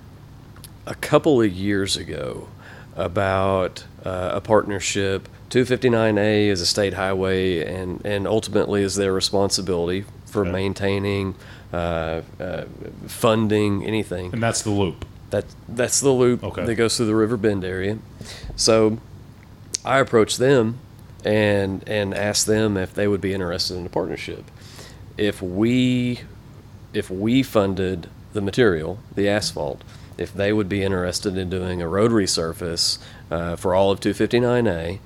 a couple of years ago about a partnership. 259A is a state highway and, and ultimately is their responsibility for Okay. maintaining, uh, uh, funding, anything. And that's the loop. That that's the loop Okay. that goes through the River Bend area. So I approached them and and asked them if they would be interested in a partnership. If we if we funded the material, the asphalt, if they would be interested in doing a road resurface uh, for all of 259A,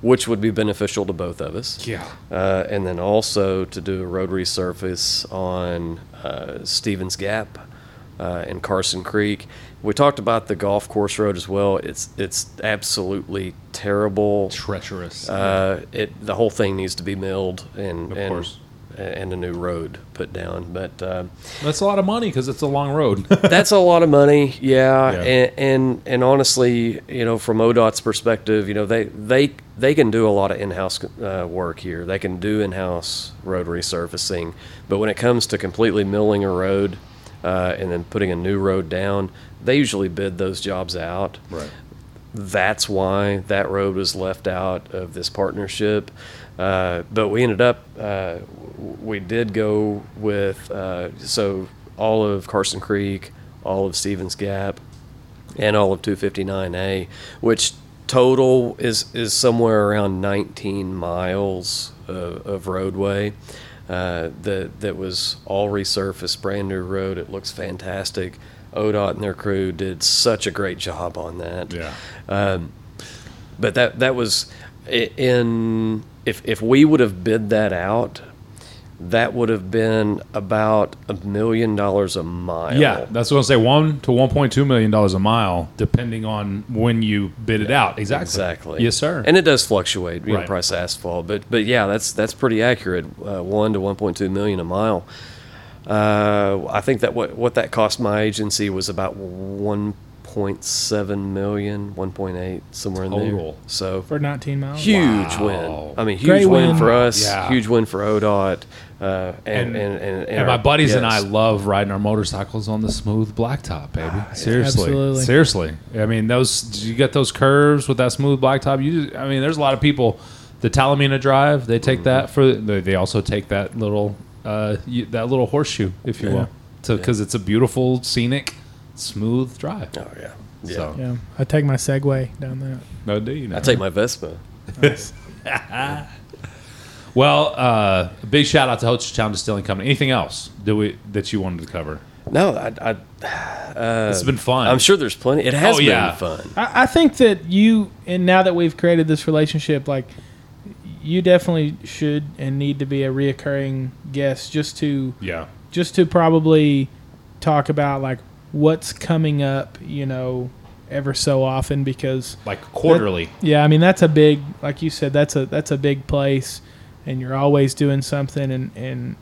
which would be beneficial to both of us. Yeah. Uh, and then also to do a road resurface on uh, Stevens Gap uh, and Carson Creek. We talked about the golf course road as well. It's it's absolutely terrible. Treacherous. Uh, it the whole thing needs to be milled and Of and, course. And a new road put down. But uh, That's a lot of money because it's a long road. that's a lot of money, yeah. Yeah. And, and and honestly, you know, from ODOT's perspective, you know, they they they can do a lot of in-house uh, work here. They can do in-house road resurfacing, but when it comes to completely milling a road uh, and then putting a new road down, they usually bid those jobs out. right. That's why that road was left out of this partnership. Uh, but we ended up, uh, we did go with, uh, so all of Carson Creek, all of Stevens Gap, and all of 259A, which total is, is somewhere around 19 miles of, of roadway. Uh, that that was all resurfaced, brand new road. It looks fantastic. ODOT and their crew did such a great job on that. Yeah. Um, but that that was in if if we would have bid that out, that would have been about a million dollars a mile. Yeah, that's what I say. One to one point two million dollars a mile, depending on when you bid it out. Exactly. Exactly. Yes, sir. And it does fluctuate, you know, price of asphalt, but but yeah, that's that's pretty accurate. Uh, one to one point two million a mile. Uh, I think that what what that cost my agency was about one point seven million, one point eight, somewhere in there. So for 19 miles. huge Wow. win. I mean, huge Great win, win. for us. Yeah. Huge win for ODOT. Uh, and, And- and, and, and my our- buddies and I love riding our motorcycles on the smooth blacktop, baby. Ah, Seriously, Absolutely. seriously. I mean, those you get those curves with that smooth blacktop. You, just, I mean, there's a lot of people. The Talimena Drive, they Mm-hmm. take that for. They, they also take that little, uh, you, that little horseshoe, if you Yeah. will, because it's a beautiful, scenic, smooth drive. Oh yeah. Yeah. So- Yeah, I take my Segway down that. No, do you? I take my Vespa. Well, uh, big shout out to Hochatown Distilling Company. Anything else do we that you wanted to cover? No, I, I it's been fun. I'm sure there's plenty. It has Oh, yeah. been fun. I, I think that you, and now that we've created this relationship, like you definitely should and need to be a reoccurring guest, just to Yeah. just to probably talk about like what's coming up, you know, ever so often because Like quarterly. yeah, I mean that's a big, like you said, that's a that's a big place, and you're always doing something. And and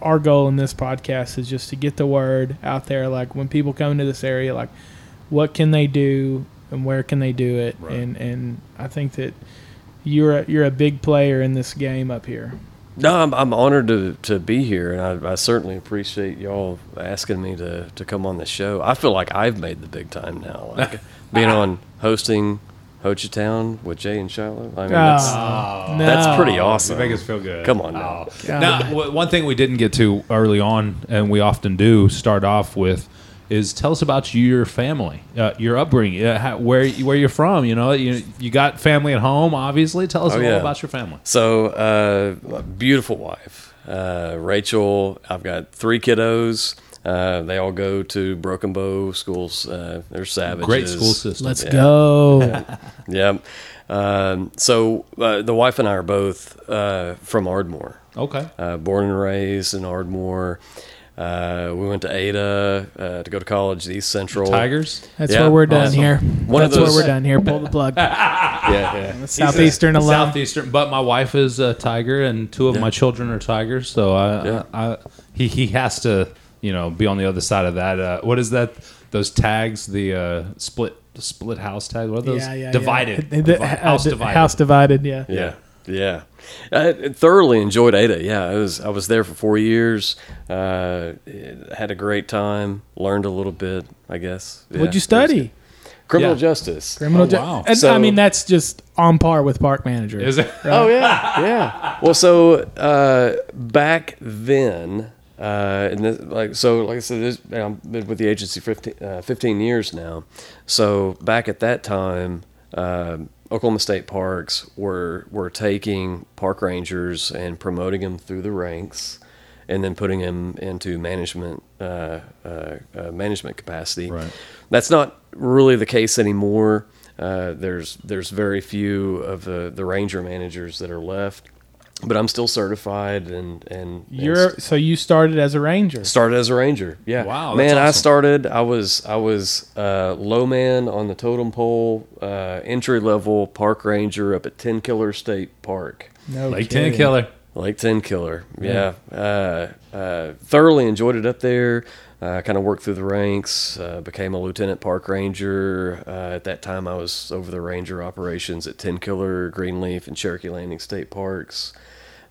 our goal in this podcast is just to get the word out there. Like when people come into this area, like what can they do and where can they do it? Right. And and I think that you're a, you're a big player in this game up here. No, I'm, I'm honored to, to be here, and I, I certainly appreciate y'all asking me to, to come on the show. I feel like I've made the big time now, like being on hosting Hochatown with Jay and Shiloh. I mean, ah, that's, Oh, that's pretty awesome. You make us feel good. Come on now. Oh. Now, one thing we didn't get to early on, and we often do start off with, is tell us about your family, uh, your upbringing, uh, how, where where you're from. You know, you you got family at home, obviously. Tell us Oh, all yeah. about your family. So, uh, beautiful wife, uh, Rachel. I've got three kiddos. Uh, they all go to Broken Bow schools. Uh, they're savages. Great school system. Let's Yeah. go. Yeah. Um, so uh, the wife and I are both uh, from Ardmore. Okay. Uh, born and raised in Ardmore. Uh, we went to Ada uh, to go to college, the East Central. Tigers. That's Yeah. where we're done Awesome. here. One of That's those- where we're done here. Pull the plug. Yeah, yeah. Southeastern He's a alum. Southeastern, but my wife is a tiger, and two of Yeah. my children are tigers. So I, Yeah. I, he he has to, you know, be on the other side of that. Uh, what is that? Those tags, the uh, split split house tag. What are those? Yeah, yeah, divided. yeah. The- Divi- uh, house the- divided. House divided. Yeah. Yeah, yeah. I thoroughly enjoyed Ada. Yeah, I was I was there for four years. Uh, had a great time. Learned a little bit, I guess. Yeah, What'd you study? Criminal Yeah. justice. Criminal Oh, ju- wow. And, So- I mean, that's just on par with park manager. Is it? Oh yeah, yeah. Well, so uh, back then, uh, and this, like so, like I said, this, I've been with the agency for 15, uh, 15 years now. So back at that time, uh, Oklahoma State Parks were were taking park rangers and promoting them through the ranks, and then putting them into management uh, uh, uh, management capacity. Right. That's not really the case anymore. Uh, there's there's very few of the, the ranger managers that are left, but I'm still certified and and, and You're so you started as a ranger. Started as a ranger. Yeah. Wow, Man, that's I started. I was I was uh, low man on the totem pole, uh, entry level park ranger up at Tenkiller State Park, No Lake kidding. Tenkiller. Lake Tenkiller. Yeah. Uh, uh, thoroughly enjoyed it up there. Uh, kind of worked through the ranks. Uh, became a lieutenant park ranger. Uh, at that time, I was over the ranger operations at Tenkiller, Greenleaf, and Cherokee Landing State Parks.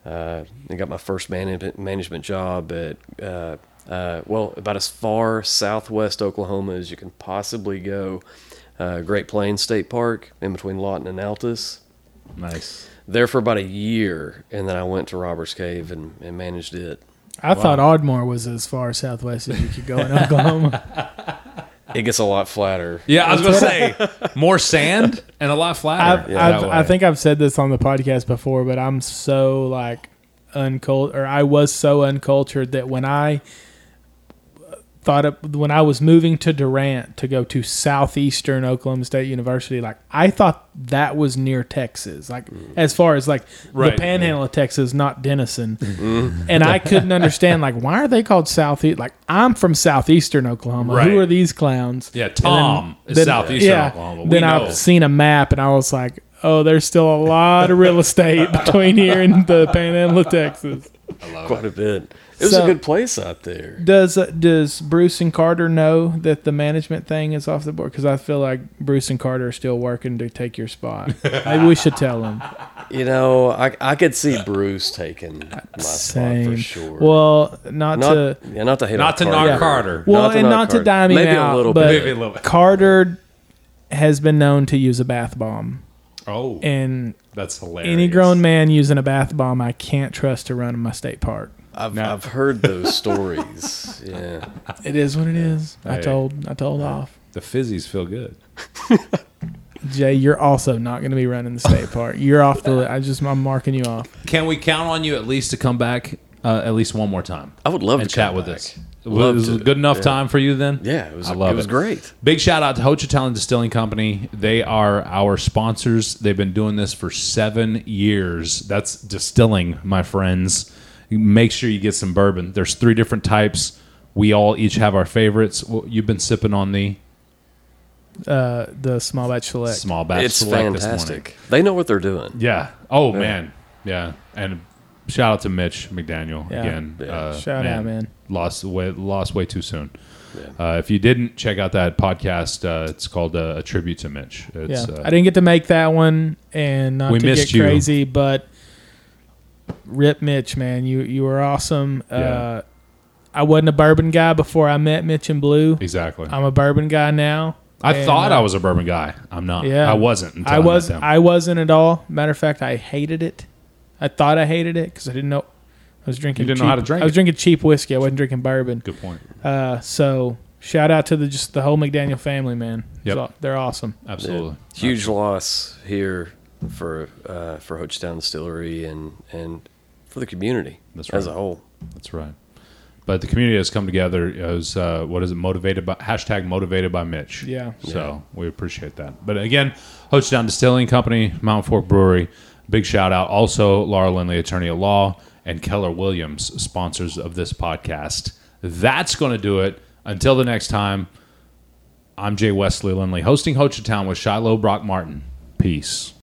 Uh, I got my first management management job at uh, uh, well about as far southwest Oklahoma as you can possibly go. Uh, Great Plains State Park in between Lawton and Altus. Nice. There for about a year, and then I went to Robbers Cave and, and managed it. I thought Ardmore was as far southwest as you could go in Oklahoma. It gets a lot flatter. Yeah, I was gonna say more sand and a lot flatter. I've, I've. I think I've said this on the podcast before, but I'm so like uncultured, or I was so uncultured that when I thought of, when I was moving to Durant to go to southeastern Oklahoma State University, like I thought that was near Texas, like mm. as far as like Right. the Panhandle of Texas, not Denison, mm-hmm. and I couldn't understand like why are they called southeast? Like I'm from southeastern Oklahoma. Right. Who are these clowns? Yeah, And Tom is southeastern Oklahoma. We then know. I've seen a map and I was like, oh, there's still a lot of real estate between here and the Panhandle of Texas. Quite a bit. It was So- a good place out there. Does uh, does Bruce and Carter know that the management thing is off the board? Because I feel like Bruce and Carter are still working to take your spot. Maybe we should tell them. You know, I, I could see Bruce taking my spot for sure. Well, not, not to yeah, not to hate Not on to Carter. knock Carter. well, not and knock not to Carter. dime him Maybe a little but bit. Maybe a little bit. Carter has been known to use a bath bomb, Oh, and that's hilarious. any grown man using a bath bomb, I can't trust to run in my state park. I've, No. I've heard those stories. Yeah. It is what it is. I Hey. told I told off. the fizzies feel good. Jay, you're also not going to be running the state park. You're off the. li- I just I'm marking you off. Can we count on you at least to come back uh, at least one more time I would love and to chat come with back. us? Love Was to. it good enough Yeah. time for you then? Yeah, it was. I love it was it. great. Big shout out to Hochatown Distilling Company. They are our sponsors. They've been doing this for seven years. That's distilling, my friends. Make sure you get some bourbon. There's three different types. We all each have our favorites. Well, You've been sipping on the Uh, the small batch select. small batch it's select this morning. fantastic. They know what they're doing. Yeah. Oh man. Yeah. And shout out to Mitch McDaniel Yeah. again. Yeah. Uh, Shout out, man. Lost way lost way too soon. Yeah. Uh, if you didn't check out that podcast, uh, it's called uh, a tribute to Mitch. Yeah, It's, uh, I didn't get to make that one, and not We to missed get you. crazy, but Rip Mitch, man, you you were awesome. Yeah. Uh, I wasn't a bourbon guy before I met Mitch and Blue. exactly. I'm a bourbon guy now. I and, thought uh, I was a bourbon guy. I'm not. Yeah. I wasn't. Until I, I was. Met them. I wasn't at all. Matter of fact, I hated it. I thought I hated it because I didn't know. I was drinking. You didn't cheap, know how to drink I was it. drinking cheap whiskey. I wasn't drinking bourbon. Good point. Uh, so shout out to the just the whole McDaniel family, man. Yep. So, they're awesome. Absolutely. Yeah. Huge loss here for uh, for Hochatown Distillery and and for the community That's right. as a whole. That's right. But the community has come together as uh, what is it? Motivated by hashtag motivated by Mitch. Yeah. So we appreciate that. But again, Hochatown Distilling Company, Mount Fork Brewery, big shout out. Also, Laura Lindley, attorney at law, and Keller Williams, sponsors of this podcast. That's going to do it. Until the next time, I'm Jay Wesley Lindley, hosting Hochatown with Shiloh Brock Martin. Peace.